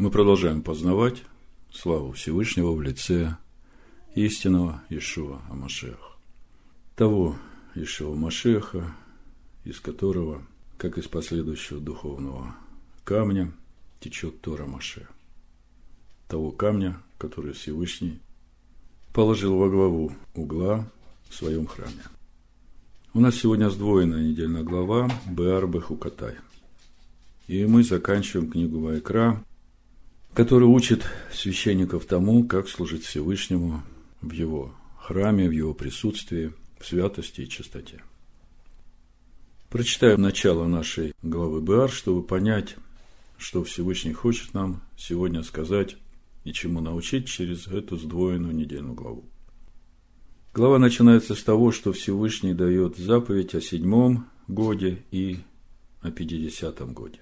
Мы продолжаем познавать славу Всевышнего в лице истинного Ишуа Амашеха. Того Ишуа Машеха, из которого, как из последующего духовного камня, течет Тора Маше. Того камня, который Всевышний положил во главу угла в своем храме. У нас сегодня сдвоенная недельная глава Беар Бехукатай. И мы заканчиваем книгу Вайкра который учит священников тому, как служить Всевышнему в его храме, в его присутствии, в святости и чистоте. Прочитаем начало нашей главы Беар, чтобы понять, что Всевышний хочет нам сегодня сказать и чему научить через эту сдвоенную недельную главу. Глава начинается с того, что Всевышний дает заповедь о седьмом годе и о пятидесятом годе.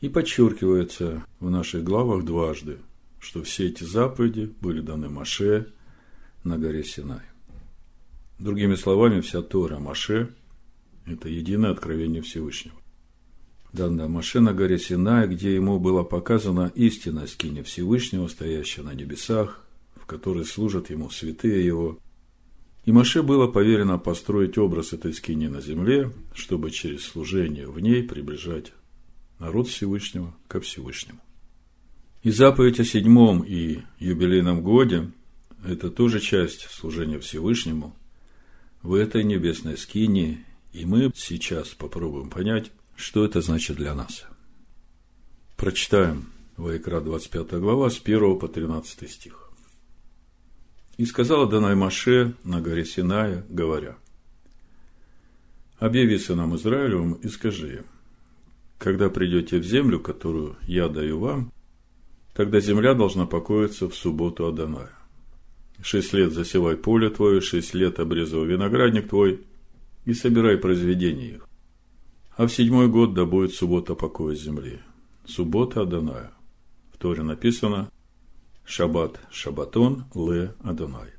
И подчеркивается в наших главах дважды, что все эти заповеди были даны Маше на горе Синай. Другими словами, вся Тора Маше – это единое откровение Всевышнего. Данное Маше на горе Синай, где ему была показана истинная скиня Всевышнего, стоящая на небесах, в которой служат ему святые его. И Маше было поверено построить образ этой скини на земле, чтобы через служение в ней приближать народ Всевышнего ко Всевышнему. И заповедь о седьмом и юбилейном годе – это тоже часть служения Всевышнему в этой небесной скине, и мы сейчас попробуем понять, что это значит для нас. Прочитаем Вайкра 25 глава с 1 по 13 стих. «И сказала Данай Маше на горе Синая, говоря, «Объяви сынам Израилевым и скажи им, когда придете в землю, которую я даю вам, тогда земля должна покоиться в субботу Адоная. Шесть лет засевай поле твое, шесть лет обрезывай виноградник твой и собирай произведения их. А в седьмой год да будет суббота покоя земли. Суббота Адоная. В Торе написано Шаббат Шабатон Ле Адонай.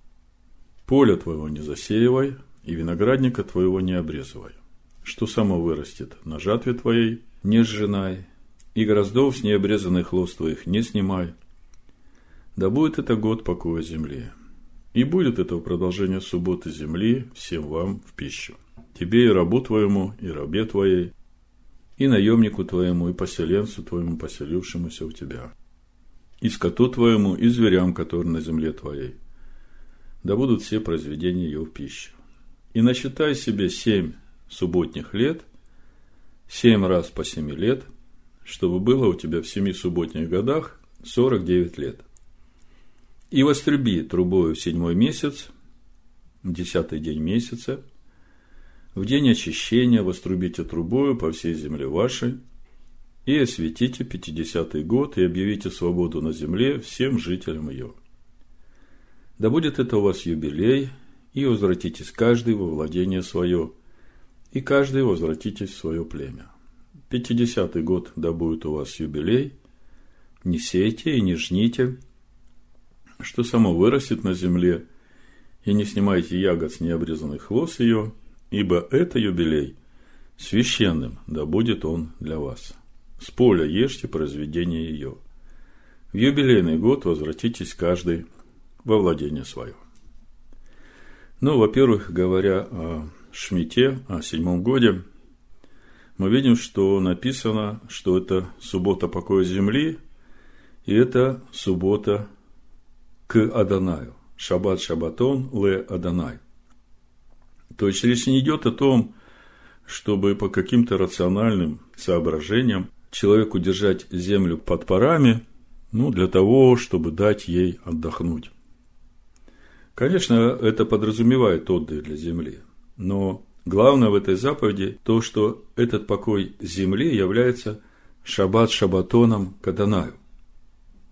Поле твоего не засеивай, и виноградника твоего не обрезывай. Что само вырастет на жатве твоей, не сжинай, и гроздов с необрезанных лоз твоих не снимай. Да будет это год покоя земли. И будет это в продолжение субботы земли всем вам в пищу. Тебе и рабу твоему, и рабе твоей, и наемнику твоему, и поселенцу твоему, поселившемуся у тебя, и скоту твоему, и зверям, которые на земле твоей. Да будут все произведения ее в пищу. И насчитай себе семь субботних лет – семь раз по семи лет, чтобы было у тебя в семи субботних годах сорок девять лет. И воструби трубою в седьмой месяц, десятый день месяца, в день очищения вострубите трубою по всей земле вашей, и осветите пятидесятый год, и объявите свободу на земле всем жителям ее. Да будет это у вас юбилей, и возвратитесь каждый во владение свое – и каждый возвратитесь в свое племя. Пятидесятый год да будет у вас юбилей, не сейте и не жните, что само вырастет на земле, и не снимайте ягод с необрезанных лос ее, ибо это юбилей священным, да будет он для вас. С поля ешьте произведение ее. В юбилейный год возвратитесь каждый во владение свое. Ну, во-первых, говоря о Шмите, о седьмом годе, мы видим, что написано, что это суббота покоя земли, и это суббота к Адонаю. Шаббат Шабатон Ле Адонай. То есть речь не идет о том, чтобы по каким-то рациональным соображениям человеку держать землю под парами, ну, для того, чтобы дать ей отдохнуть. Конечно, это подразумевает отдых для земли. Но главное в этой заповеди то, что этот покой земли является шаббат шабатоном Каданаю.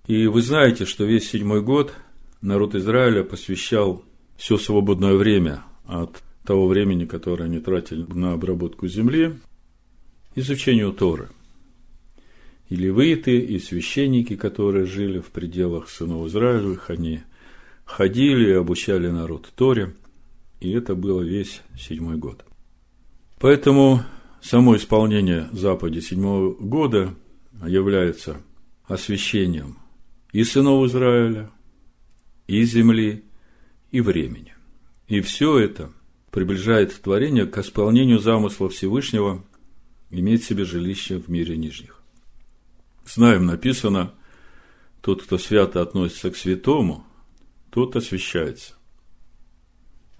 И вы знаете, что весь седьмой год народ Израиля посвящал все свободное время от того времени, которое они тратили на обработку земли, изучению Торы. И левиты, и священники, которые жили в пределах сынов Израилевых, они ходили и обучали народ Торе – и это было весь седьмой год. Поэтому само исполнение заповеди седьмого года является освящением и сынов Израиля, и земли, и времени. И все это приближает творение к исполнению замысла Всевышнего иметь себе жилище в мире нижних. Знаем, написано, тот, кто свято относится к святому, тот освящается.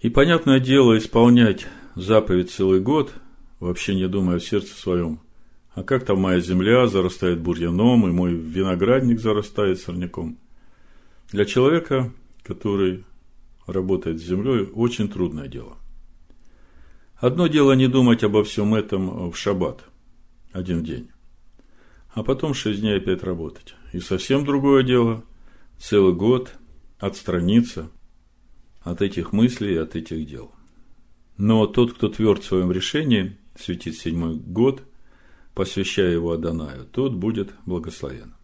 И понятное дело, исполнять заповедь целый год, вообще не думая в сердце своем, а как там моя земля зарастает бурьяном, и мой виноградник зарастает сорняком. Для человека, который работает с землей, очень трудное дело. Одно дело не думать обо всем этом в шаббат, один день, а потом шесть дней опять работать. И совсем другое дело целый год отстраниться от этих мыслей от этих дел. Но тот, кто тверд в своем решении, светить седьмой год, посвящая его Адонаю, тот будет благословен.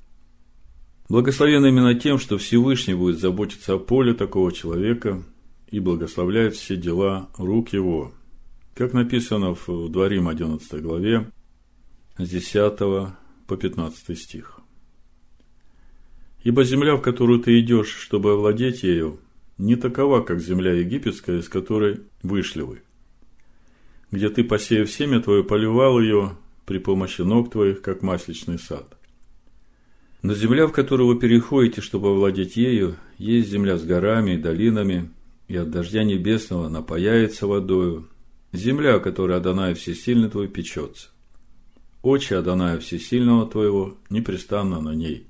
Благословен именно тем, что Всевышний будет заботиться о поле такого человека и благословляет все дела рук его. Как написано в Дворим 11 главе, с 10 по 15 стих. Ибо земля, в которую ты идешь, чтобы овладеть ею, не такова, как земля египетская, из которой вышли вы, где ты, посеяв семя твое, поливал ее при помощи ног твоих, как масличный сад. Но земля, в которую вы переходите, чтобы овладеть ею, есть земля с горами и долинами, и от дождя небесного напаяется водою, земля, которая Адонай Всесильный твой печется. Очи Адоная Всесильного твоего непрестанно на ней,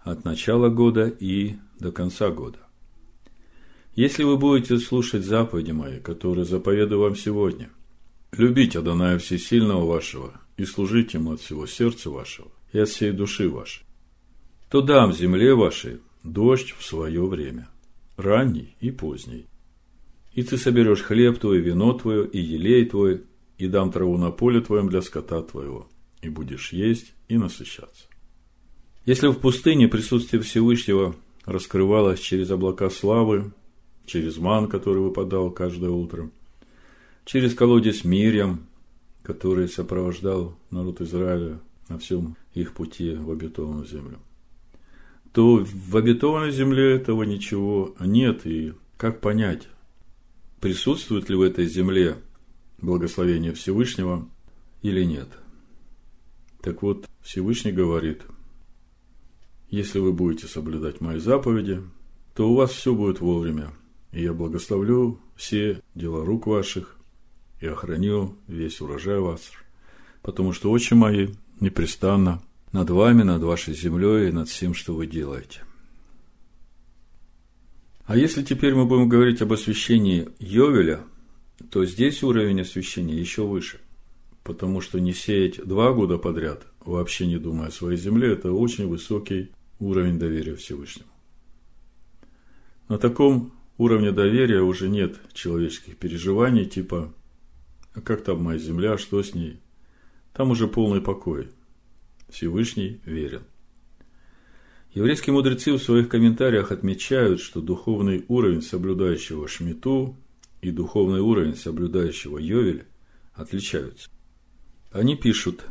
от начала года и до конца года. Если вы будете слушать заповеди мои, которые заповедую вам сегодня, любить Адоная Всесильного вашего и служить Ему от всего сердца вашего и от всей души вашей, то дам земле вашей дождь в свое время, ранний и поздний. И ты соберешь хлеб твой, вино твое и елей твой, и дам траву на поле твоем для скота твоего, и будешь есть и насыщаться. Если в пустыне присутствие Всевышнего раскрывалось через облака славы, через ман, который выпадал каждое утро, через колодец Мирьям, который сопровождал народ Израиля на всем их пути в обетованную землю, то в обетованной земле этого ничего нет. И как понять, присутствует ли в этой земле благословение Всевышнего или нет? Так вот, Всевышний говорит, если вы будете соблюдать мои заповеди, то у вас все будет вовремя, и я благословлю все дела рук ваших и охраню весь урожай ваш, потому что очи мои непрестанно над вами, над вашей землей и над всем, что вы делаете. А если теперь мы будем говорить об освящении Йовеля, то здесь уровень освящения еще выше. Потому что не сеять два года подряд, вообще не думая о своей земле, это очень высокий уровень доверия Всевышнему. На таком уровне доверия уже нет человеческих переживаний, типа «А как там моя земля, что с ней?» Там уже полный покой. Всевышний верен. Еврейские мудрецы в своих комментариях отмечают, что духовный уровень соблюдающего Шмиту и духовный уровень соблюдающего Йовель отличаются. Они пишут,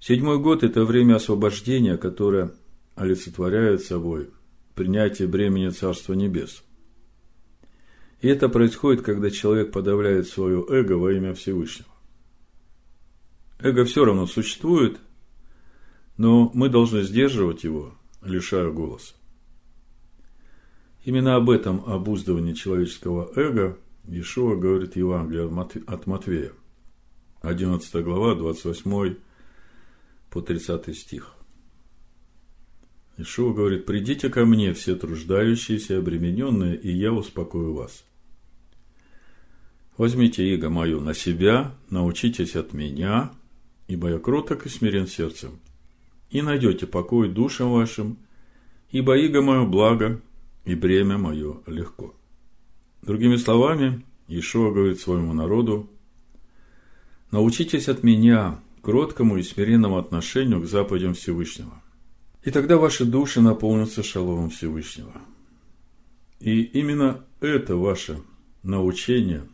седьмой год – это время освобождения, которое олицетворяет собой принятие бремени Царства Небес. И это происходит, когда человек подавляет свое эго во имя Всевышнего. Эго все равно существует, но мы должны сдерживать его, лишая голоса. Именно об этом обуздывании человеческого эго Иешуа говорит Евангелие от Матвея, 11 глава, 28 по 30 стих. Ишуа говорит, придите ко мне, все труждающиеся обремененные, и я успокою вас. Возьмите иго мою на себя, научитесь от меня, ибо я кроток и смирен сердцем, и найдете покой душам вашим, ибо иго мое благо, и бремя мое легко. Другими словами, Ишуа говорит своему народу, научитесь от меня кроткому и смиренному отношению к заповедям Всевышнего. И тогда ваши души наполнятся шаломом Всевышнего. И именно это ваше научение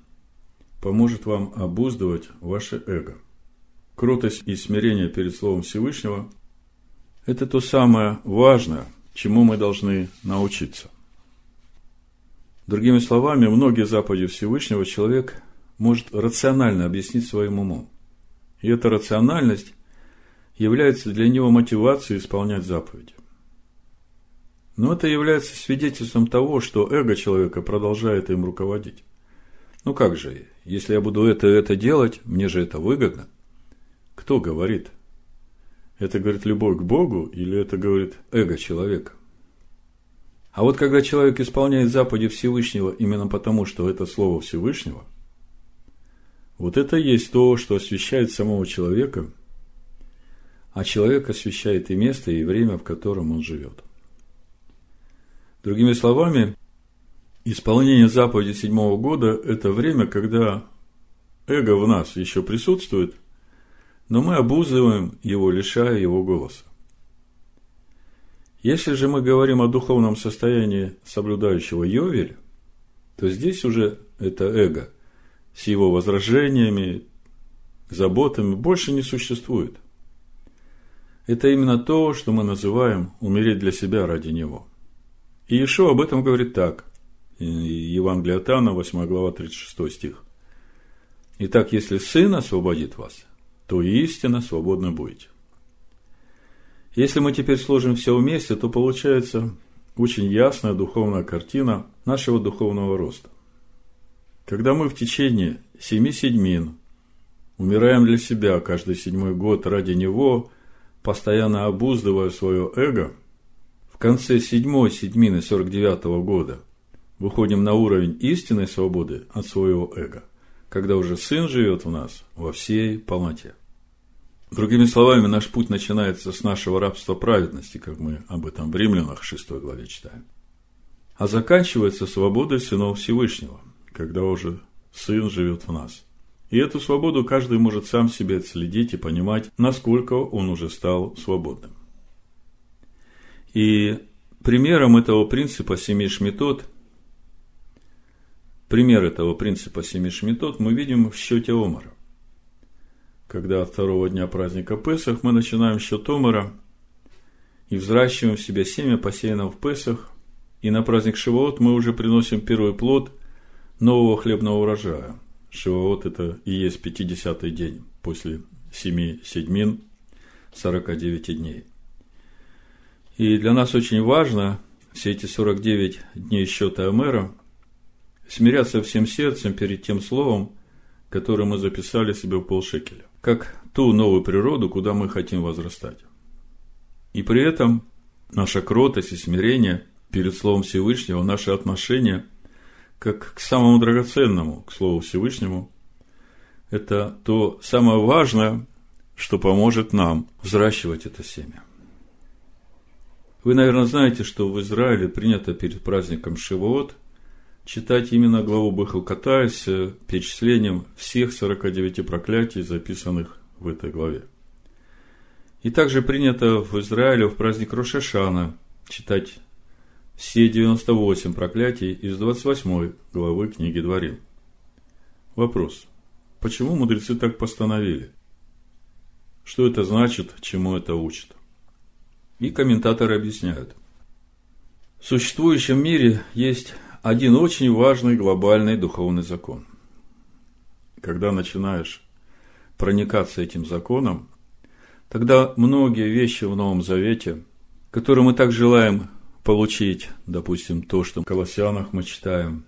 поможет вам обуздывать ваше эго. Кротость и смирение перед Словом Всевышнего – Это то самое важное, чему мы должны научиться. Другими словами, многие заповеди Всевышнего человек может рационально объяснить своим умом. И эта рациональность является для него мотивацией исполнять заповеди. Но это является свидетельством того, что эго человека продолжает им руководить. Ну как же, если я буду это это делать, мне же это выгодно. Кто говорит? Это говорит любовь к Богу или это говорит эго человека? А вот когда человек исполняет заповеди Всевышнего именно потому, что это Слово Всевышнего, вот это есть то, что освещает самого человека, а человек освещает и место, и время, в котором он живет. Другими словами, исполнение заповеди седьмого года – это время, когда эго в нас еще присутствует, но мы обузываем его, лишая его голоса. Если же мы говорим о духовном состоянии соблюдающего Йовель, то здесь уже это эго с его возражениями, заботами больше не существует. Это именно то, что мы называем умереть для себя ради него. И Иешуа об этом говорит так. Евангелие от Иоанна, 8 глава, 36 стих. Итак, если Сын освободит вас, то истинно свободны будете. Если мы теперь сложим все вместе, то получается очень ясная духовная картина нашего духовного роста. Когда мы в течение семи седьмин умираем для себя каждый седьмой год ради него, постоянно обуздывая свое эго, в конце седьмой седьмины 49 года выходим на уровень истинной свободы от своего эго, когда уже Сын живет в нас во всей полноте. Другими словами, наш путь начинается с нашего рабства праведности, как мы об этом в Римлянах 6 главе читаем. А заканчивается свободой сынов Всевышнего, когда уже Сын живет в нас. И эту свободу каждый может сам себе отследить и понимать, насколько он уже стал свободным. И примером этого принципа семи шметот, пример этого принципа семи шметот мы видим в счете Омара когда второго дня праздника Песах мы начинаем счет Омара и взращиваем в себя семя, посеянное в Песах, и на праздник Шивоот мы уже приносим первый плод нового хлебного урожая. Шивоот – это и есть 50-й день после семи седьмин 49 дней. И для нас очень важно все эти 49 дней счета Омера смиряться всем сердцем перед тем словом, которое мы записали себе в полшекеля как ту новую природу, куда мы хотим возрастать. И при этом наша кротость и смирение перед Словом Всевышнего, наше отношение как к самому драгоценному, к Слову Всевышнему, это то самое важное, что поможет нам взращивать это семя. Вы, наверное, знаете, что в Израиле принято перед праздником Шивот читать именно главу Бахалката с перечислением всех 49 проклятий, записанных в этой главе. И также принято в Израиле в праздник Рошашана читать все 98 проклятий из 28 главы книги Дворим. Вопрос. Почему мудрецы так постановили? Что это значит, чему это учит? И комментаторы объясняют. В существующем мире есть один очень важный глобальный духовный закон. Когда начинаешь проникаться этим законом, тогда многие вещи в Новом Завете, которые мы так желаем получить, допустим, то, что в Колоссянах мы читаем,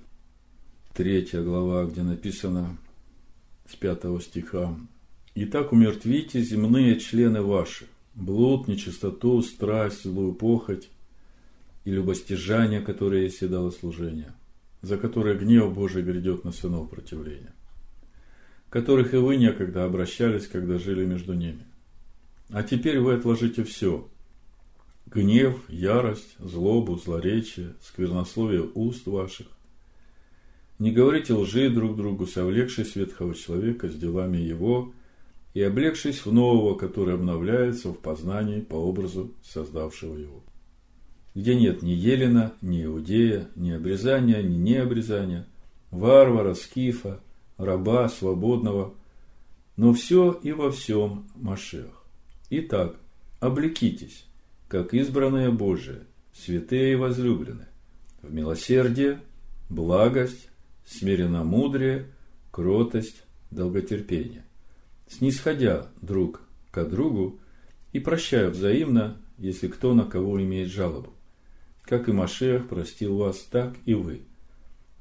третья глава, где написано с пятого стиха, «Итак умертвите земные члены ваши, блуд, нечистоту, страсть, злую похоть, и любостяжание, которое есть седало служение, за которое гнев Божий грядет на сынов противления, которых и вы некогда обращались, когда жили между ними. А теперь вы отложите все – гнев, ярость, злобу, злоречие, сквернословие уст ваших. Не говорите лжи друг другу, совлекшись ветхого человека с делами его и облегшись в нового, который обновляется в познании по образу создавшего его где нет ни Елена, ни Иудея, ни обрезания, ни необрезания, варвара, скифа, раба, свободного, но все и во всем Машех. Итак, облекитесь как избранные Божие, святые и возлюбленные, в милосердие, благость, смиренно-мудрее, кротость, долготерпение, снисходя друг к другу и прощая взаимно, если кто на кого имеет жалобу. Как и Машех простил вас, так и вы.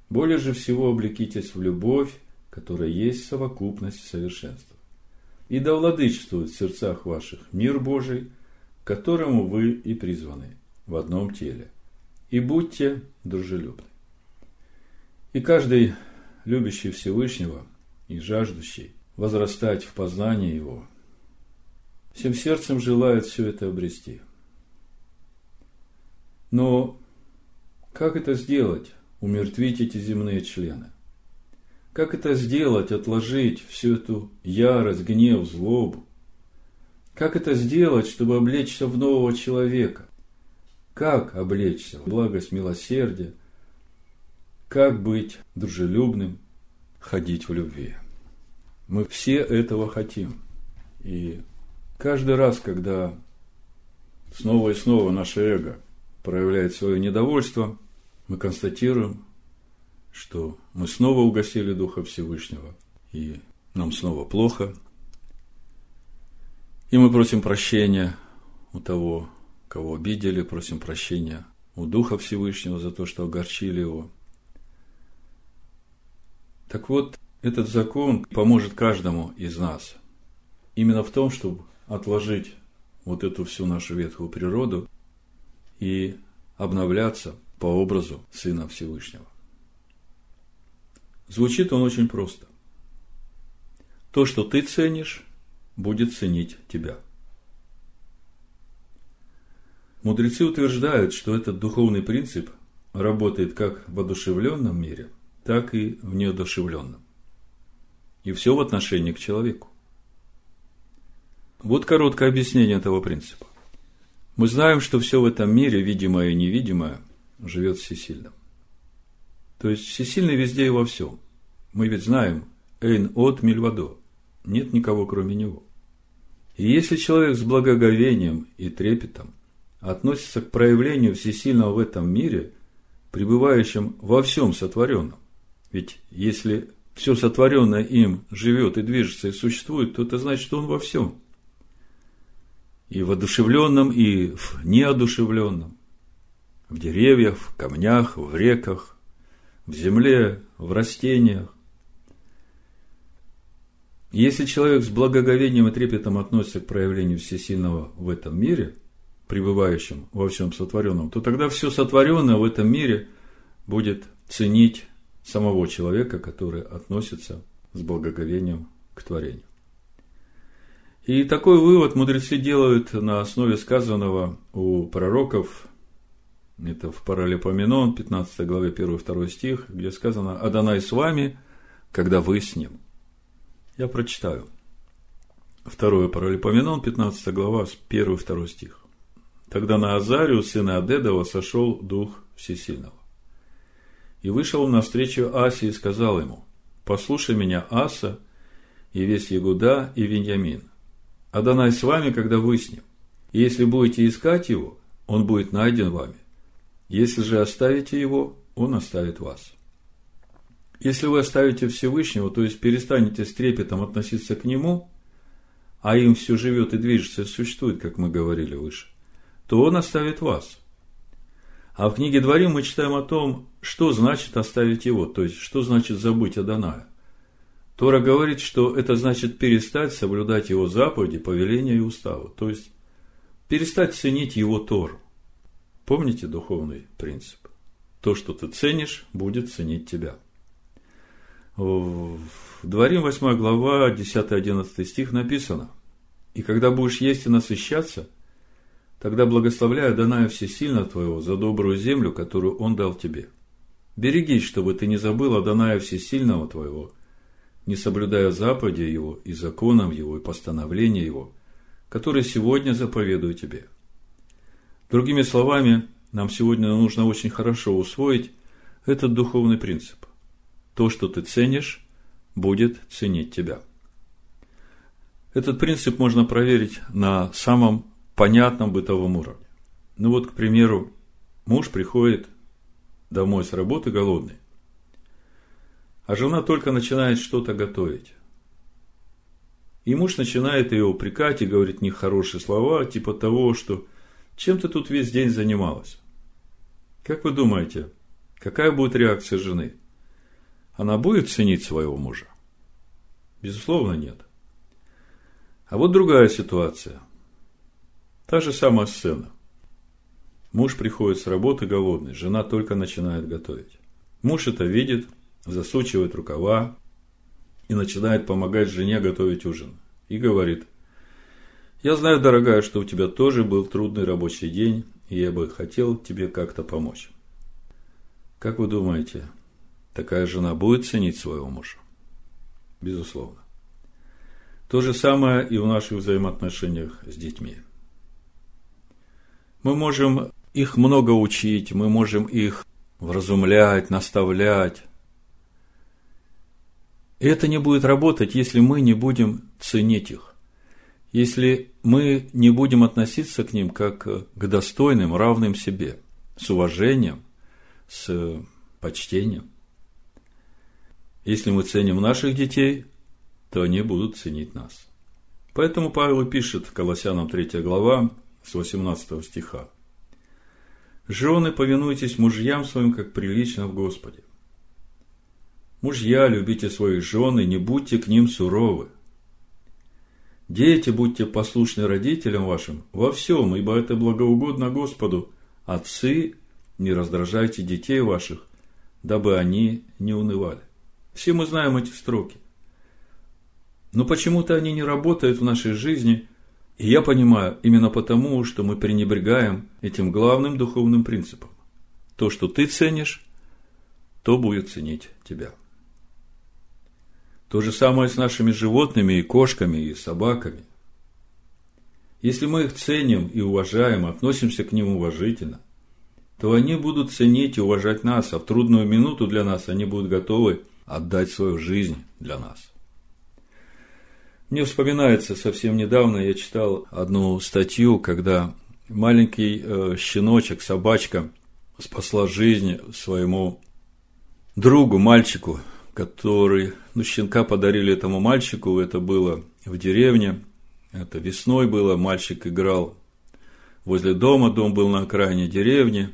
Более же всего облекитесь в любовь, которая есть совокупность совершенства. И да владычествует в сердцах ваших мир Божий, которому вы и призваны в одном теле. И будьте дружелюбны. И каждый любящий Всевышнего и жаждущий возрастать в познании Его, всем сердцем желает все это обрести. Но как это сделать, умертвить эти земные члены? Как это сделать, отложить всю эту ярость, гнев, злобу? Как это сделать, чтобы облечься в нового человека? Как облечься в благость, милосердие? Как быть дружелюбным, ходить в любви? Мы все этого хотим. И каждый раз, когда снова и снова наше эго проявляет свое недовольство, мы констатируем, что мы снова угасили Духа Всевышнего, и нам снова плохо. И мы просим прощения у того, кого обидели, просим прощения у Духа Всевышнего за то, что огорчили его. Так вот, этот закон поможет каждому из нас именно в том, чтобы отложить вот эту всю нашу ветхую природу и обновляться по образу Сына Всевышнего. Звучит он очень просто. То, что ты ценишь, будет ценить тебя. Мудрецы утверждают, что этот духовный принцип работает как в одушевленном мире, так и в неодушевленном. И все в отношении к человеку. Вот короткое объяснение этого принципа. Мы знаем, что все в этом мире, видимое и невидимое, живет всесильным. То есть всесильный везде и во всем. Мы ведь знаем, Эйн от Мильвадо, нет никого кроме него. И если человек с благоговением и трепетом относится к проявлению всесильного в этом мире, пребывающим во всем сотворенном, ведь если все сотворенное им живет и движется и существует, то это значит, что он во всем. И в одушевленном, и в неодушевленном в деревьях, в камнях, в реках, в земле, в растениях. Если человек с благоговением и трепетом относится к проявлению всесильного в этом мире, пребывающем во всем сотворенном, то тогда все сотворенное в этом мире будет ценить самого человека, который относится с благоговением к творению. И такой вывод мудрецы делают на основе сказанного у пророков это в Паралипоменон, 15 главе 1-2 стих, где сказано «Адонай с вами, когда вы с ним». Я прочитаю. Второе Паралипоменон, 15 глава, 1-2 стих. Тогда на Азарию, сына Адедова, сошел Дух Всесильного. И вышел он навстречу Асе и сказал ему, «Послушай меня, Аса, и весь Ягуда, и Веньямин. Адонай с вами, когда вы с ним. И если будете искать его, он будет найден вами. Если же оставите его, он оставит вас. Если вы оставите Всевышнего, то есть перестанете с трепетом относиться к Нему, а им все живет и движется, и существует, как мы говорили выше, то Он оставит вас. А в книге Дворим мы читаем о том, что значит оставить Его, то есть, что значит забыть Адоная. Тора говорит, что это значит перестать соблюдать Его заповеди, повеления и уставы, то есть, перестать ценить Его Тору. Помните духовный принцип? То, что ты ценишь, будет ценить тебя. Дворим 8 глава, 10-11 стих написано. И когда будешь есть и насыщаться, тогда благословляю Даная Всесильно твоего за добрую землю, которую он дал тебе. Берегись, чтобы ты не забыл о Даная Всесильного твоего, не соблюдая заповеди его и законов его и постановления его, которые сегодня заповедую тебе – Другими словами, нам сегодня нужно очень хорошо усвоить этот духовный принцип. То, что ты ценишь, будет ценить тебя. Этот принцип можно проверить на самом понятном бытовом уровне. Ну вот, к примеру, муж приходит домой с работы голодный, а жена только начинает что-то готовить. И муж начинает ее упрекать и говорит нехорошие слова, типа того, что чем ты тут весь день занималась? Как вы думаете, какая будет реакция жены? Она будет ценить своего мужа? Безусловно, нет. А вот другая ситуация. Та же самая сцена. Муж приходит с работы голодный, жена только начинает готовить. Муж это видит, засучивает рукава и начинает помогать жене готовить ужин. И говорит, я знаю, дорогая, что у тебя тоже был трудный рабочий день, и я бы хотел тебе как-то помочь. Как вы думаете, такая жена будет ценить своего мужа? Безусловно. То же самое и в наших взаимоотношениях с детьми. Мы можем их много учить, мы можем их вразумлять, наставлять. И это не будет работать, если мы не будем ценить их. Если мы не будем относиться к ним как к достойным, равным себе, с уважением, с почтением. Если мы ценим наших детей, то они будут ценить нас. Поэтому Павел пишет, Колоссянам 3 глава, с 18 стиха. Жены, повинуйтесь мужьям своим, как прилично в Господе. Мужья, любите своих жен и не будьте к ним суровы. Дети, будьте послушны родителям вашим во всем, ибо это благоугодно Господу. Отцы, не раздражайте детей ваших, дабы они не унывали. Все мы знаем эти строки. Но почему-то они не работают в нашей жизни, и я понимаю, именно потому, что мы пренебрегаем этим главным духовным принципом. То, что ты ценишь, то будет ценить тебя. То же самое с нашими животными и кошками, и собаками. Если мы их ценим и уважаем, относимся к ним уважительно, то они будут ценить и уважать нас, а в трудную минуту для нас они будут готовы отдать свою жизнь для нас. Мне вспоминается, совсем недавно я читал одну статью, когда маленький э, щеночек, собачка, спасла жизнь своему другу, мальчику, который, ну, щенка подарили этому мальчику, это было в деревне, это весной было, мальчик играл возле дома, дом был на окраине деревни,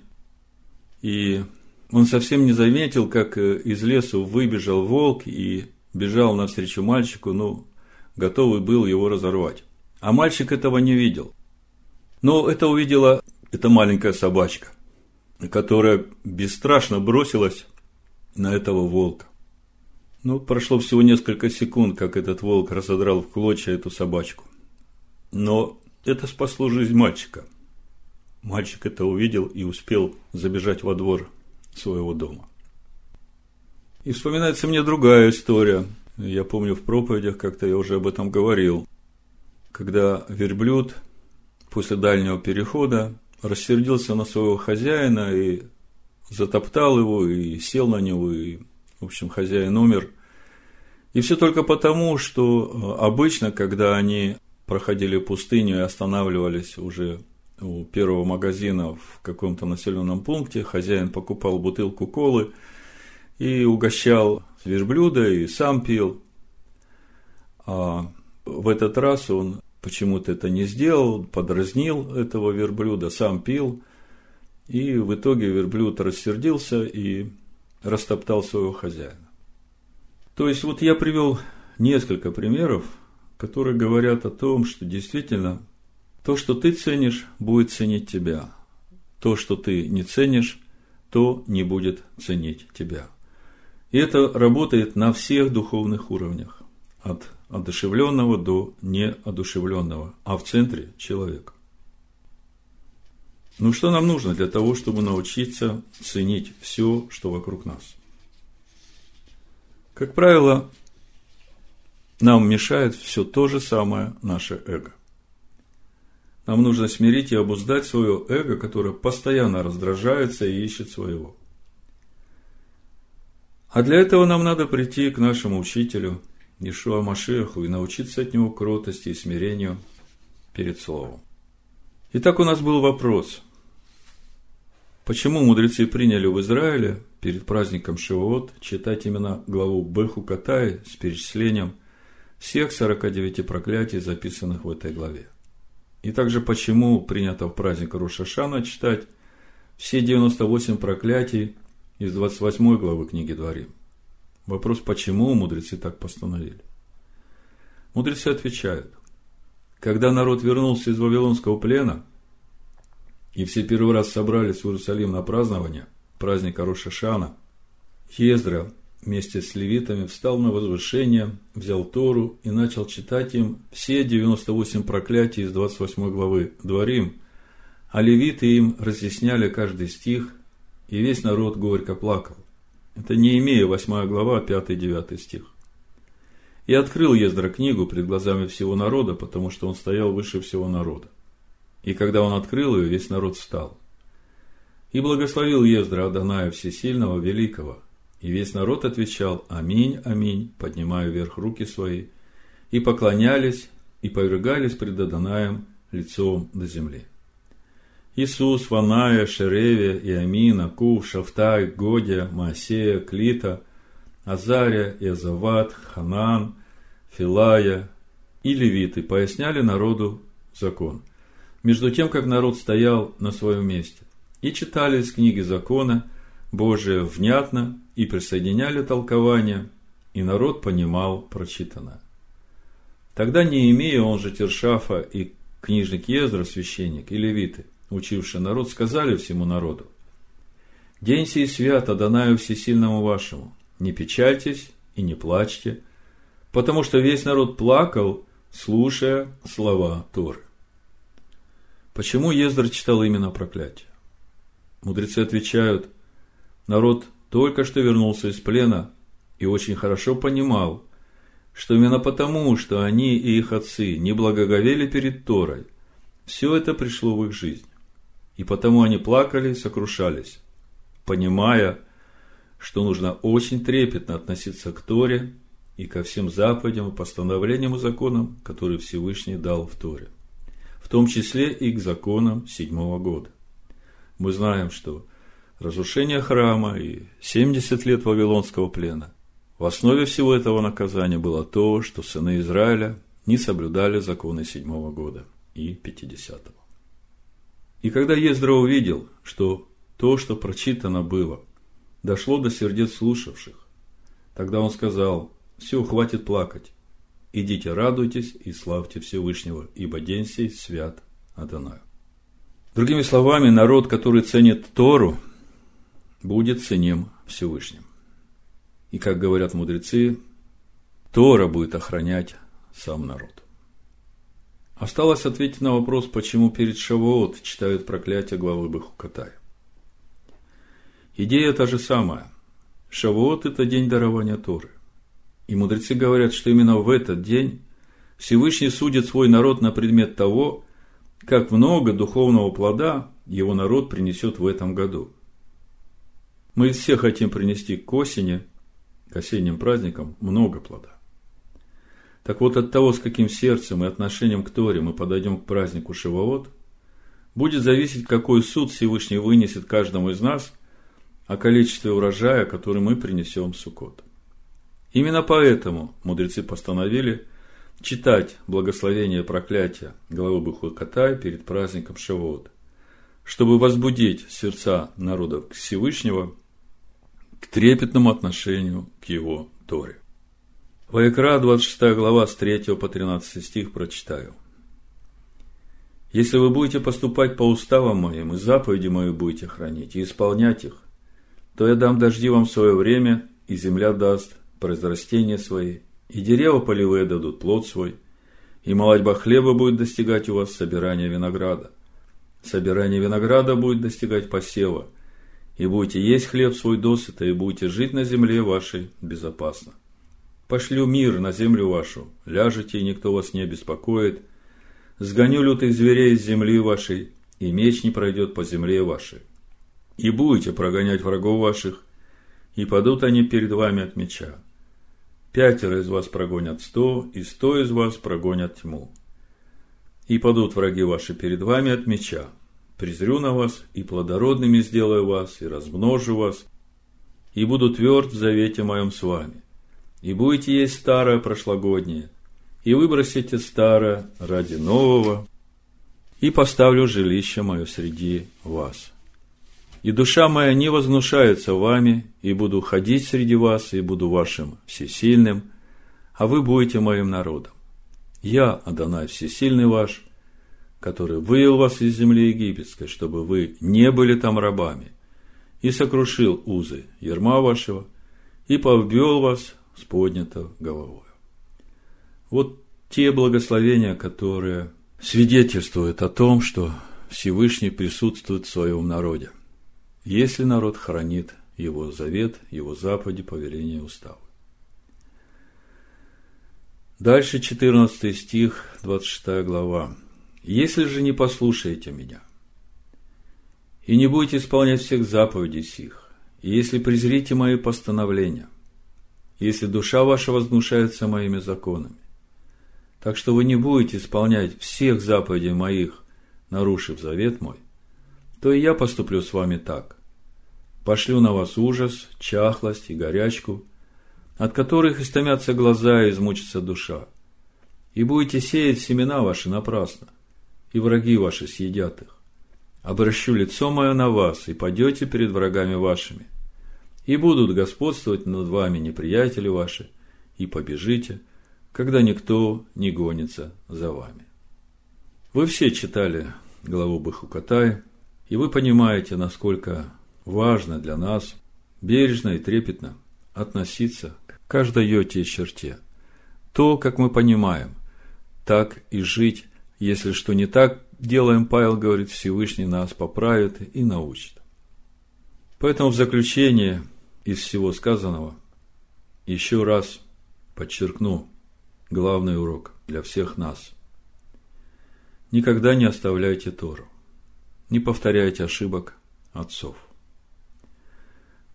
и он совсем не заметил, как э, из лесу выбежал волк и бежал навстречу мальчику, ну, готовый был его разорвать. А мальчик этого не видел. Но это увидела эта маленькая собачка, которая бесстрашно бросилась на этого волка. Ну, прошло всего несколько секунд, как этот волк разодрал в клочья эту собачку. Но это спасло жизнь мальчика. Мальчик это увидел и успел забежать во двор своего дома. И вспоминается мне другая история – я помню в проповедях, как-то я уже об этом говорил, когда верблюд после дальнего перехода рассердился на своего хозяина и затоптал его, и сел на него, и, в общем, хозяин умер. И все только потому, что э, обычно, когда они проходили пустыню и останавливались уже у первого магазина в каком-то населенном пункте, хозяин покупал бутылку колы и угощал верблюда и сам пил. А в этот раз он почему-то это не сделал, подразнил этого верблюда, сам пил. И в итоге верблюд рассердился и растоптал своего хозяина. То есть, вот я привел несколько примеров, которые говорят о том, что действительно то, что ты ценишь, будет ценить тебя. То, что ты не ценишь, то не будет ценить тебя. И это работает на всех духовных уровнях, от одушевленного до неодушевленного, а в центре человек. Ну что нам нужно для того, чтобы научиться ценить все, что вокруг нас? Как правило, нам мешает все то же самое наше эго. Нам нужно смирить и обуздать свое эго, которое постоянно раздражается и ищет своего. А для этого нам надо прийти к нашему учителю, Ишуа Машеху, и научиться от него кротости и смирению перед Словом. Итак, у нас был вопрос, Почему мудрецы приняли в Израиле перед праздником Шивот читать именно главу Беху Катай с перечислением всех 49 проклятий, записанных в этой главе? И также почему принято в праздник Рошашана читать все 98 проклятий из 28 главы книги Дворим? Вопрос, почему мудрецы так постановили? Мудрецы отвечают, когда народ вернулся из Вавилонского плена, и все первый раз собрались в Иерусалим на празднование праздника Рошашана, Ездра вместе с левитами встал на возвышение, взял Тору и начал читать им все 98 проклятий из 28 главы Дворим, а левиты им разъясняли каждый стих, и весь народ горько плакал. Это не имея 8 глава, 5-9 стих. И открыл Ездра книгу пред глазами всего народа, потому что он стоял выше всего народа. И когда он открыл ее, весь народ встал. И благословил Ездра Адоная Всесильного Великого, и весь народ отвечал «Аминь, аминь», поднимая вверх руки свои, и поклонялись, и повергались пред Адонаем лицом до земли. Иисус, Ваная, Шеревия, Иамина, Кув, Шафтай, Годия, Маасея, Клита, Азария, Иазават, Ханан, Филая и левиты поясняли народу закон. Между тем, как народ стоял на своем месте, и читали из книги закона Божия внятно и присоединяли толкование, и народ понимал прочитанное. Тогда Неемия, он же Тершафа и книжник Ездра, священник, и левиты, учившие народ, сказали всему народу, «День сей свят Адонаю Всесильному вашему, не печальтесь и не плачьте, потому что весь народ плакал, слушая слова Торы». Почему Ездр читал именно проклятие? Мудрецы отвечают, народ только что вернулся из плена и очень хорошо понимал, что именно потому, что они и их отцы не благоговели перед Торой, все это пришло в их жизнь. И потому они плакали и сокрушались, понимая, что нужно очень трепетно относиться к Торе и ко всем заповедям постановлениям и законам, которые Всевышний дал в Торе, в том числе и к законам седьмого года. Мы знаем, что разрушение храма и 70 лет Вавилонского плена. В основе всего этого наказания было то, что сыны Израиля не соблюдали законы седьмого года и пятидесятого. И когда Ездра увидел, что то, что прочитано было, дошло до сердец слушавших, тогда он сказал, все, хватит плакать, идите радуйтесь и славьте Всевышнего, ибо день сей свят Адонаю. Другими словами, народ, который ценит Тору, будет ценим Всевышним. И, как говорят мудрецы, Тора будет охранять сам народ. Осталось ответить на вопрос, почему перед Шавуот читают проклятие главы Бахукатай. Идея та же самая. Шавуот – это день дарования Торы. И мудрецы говорят, что именно в этот день Всевышний судит свой народ на предмет того, как много духовного плода его народ принесет в этом году. Мы все хотим принести к осени, к осенним праздникам, много плода. Так вот, от того, с каким сердцем и отношением к Торе мы подойдем к празднику Шивоот, будет зависеть, какой суд Всевышний вынесет каждому из нас о количестве урожая, который мы принесем в Суккот. Именно поэтому мудрецы постановили читать благословение проклятия главы Бухукатай перед праздником Шивоот, чтобы возбудить сердца народов Всевышнего – к трепетному отношению к его Торе. Ваекра, 26 глава, с 3 по 13 стих прочитаю. «Если вы будете поступать по уставам моим, и заповеди мои будете хранить, и исполнять их, то я дам дожди вам свое время, и земля даст произрастения свои, и дерева полевые дадут плод свой, и молодьба хлеба будет достигать у вас собирания винограда. Собирание винограда будет достигать посева, и будете есть хлеб свой досыта, и будете жить на земле вашей безопасно. Пошлю мир на землю вашу, ляжете, и никто вас не обеспокоит. Сгоню лютых зверей из земли вашей, и меч не пройдет по земле вашей. И будете прогонять врагов ваших, и падут они перед вами от меча. Пятеро из вас прогонят сто, и сто из вас прогонят тьму. И падут враги ваши перед вами от меча, презрю на вас, и плодородными сделаю вас, и размножу вас, и буду тверд в завете моем с вами. И будете есть старое прошлогоднее, и выбросите старое ради нового, и поставлю жилище мое среди вас. И душа моя не вознушается вами, и буду ходить среди вас, и буду вашим всесильным, а вы будете моим народом. Я, Адонай Всесильный ваш, который вывел вас из земли египетской, чтобы вы не были там рабами, и сокрушил узы ерма вашего, и поввел вас с поднятой головой. Вот те благословения, которые свидетельствуют о том, что Всевышний присутствует в своем народе, если народ хранит его завет, его заповеди, повеления и уставы. Дальше 14 стих, 26 глава. «Если же не послушаете меня, и не будете исполнять всех заповедей сих, и если презрите мои постановления, если душа ваша вознушается моими законами, так что вы не будете исполнять всех заповедей моих, нарушив завет мой, то и я поступлю с вами так. Пошлю на вас ужас, чахлость и горячку – от которых истомятся глаза и измучится душа. И будете сеять семена ваши напрасно, и враги ваши съедят их. Обращу лицо мое на вас, и падете перед врагами вашими. И будут господствовать над вами неприятели ваши, и побежите, когда никто не гонится за вами. Вы все читали главу Бахукатай, и вы понимаете, насколько важно для нас бережно и трепетно относиться каждой йоте и черте. То, как мы понимаем, так и жить, если что не так делаем, Павел говорит, Всевышний нас поправит и научит. Поэтому в заключение из всего сказанного еще раз подчеркну главный урок для всех нас. Никогда не оставляйте Тору. Не повторяйте ошибок отцов.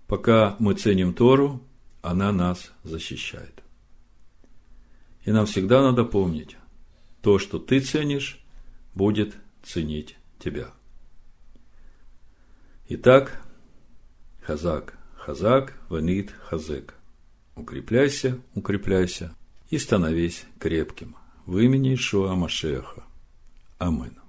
Пока мы ценим Тору, она нас защищает. И нам всегда надо помнить, то, что ты ценишь, будет ценить тебя. Итак, хазак, хазак, ванит, хазек. Укрепляйся, укрепляйся и становись крепким. В имени Ишуа Машеха. Амин.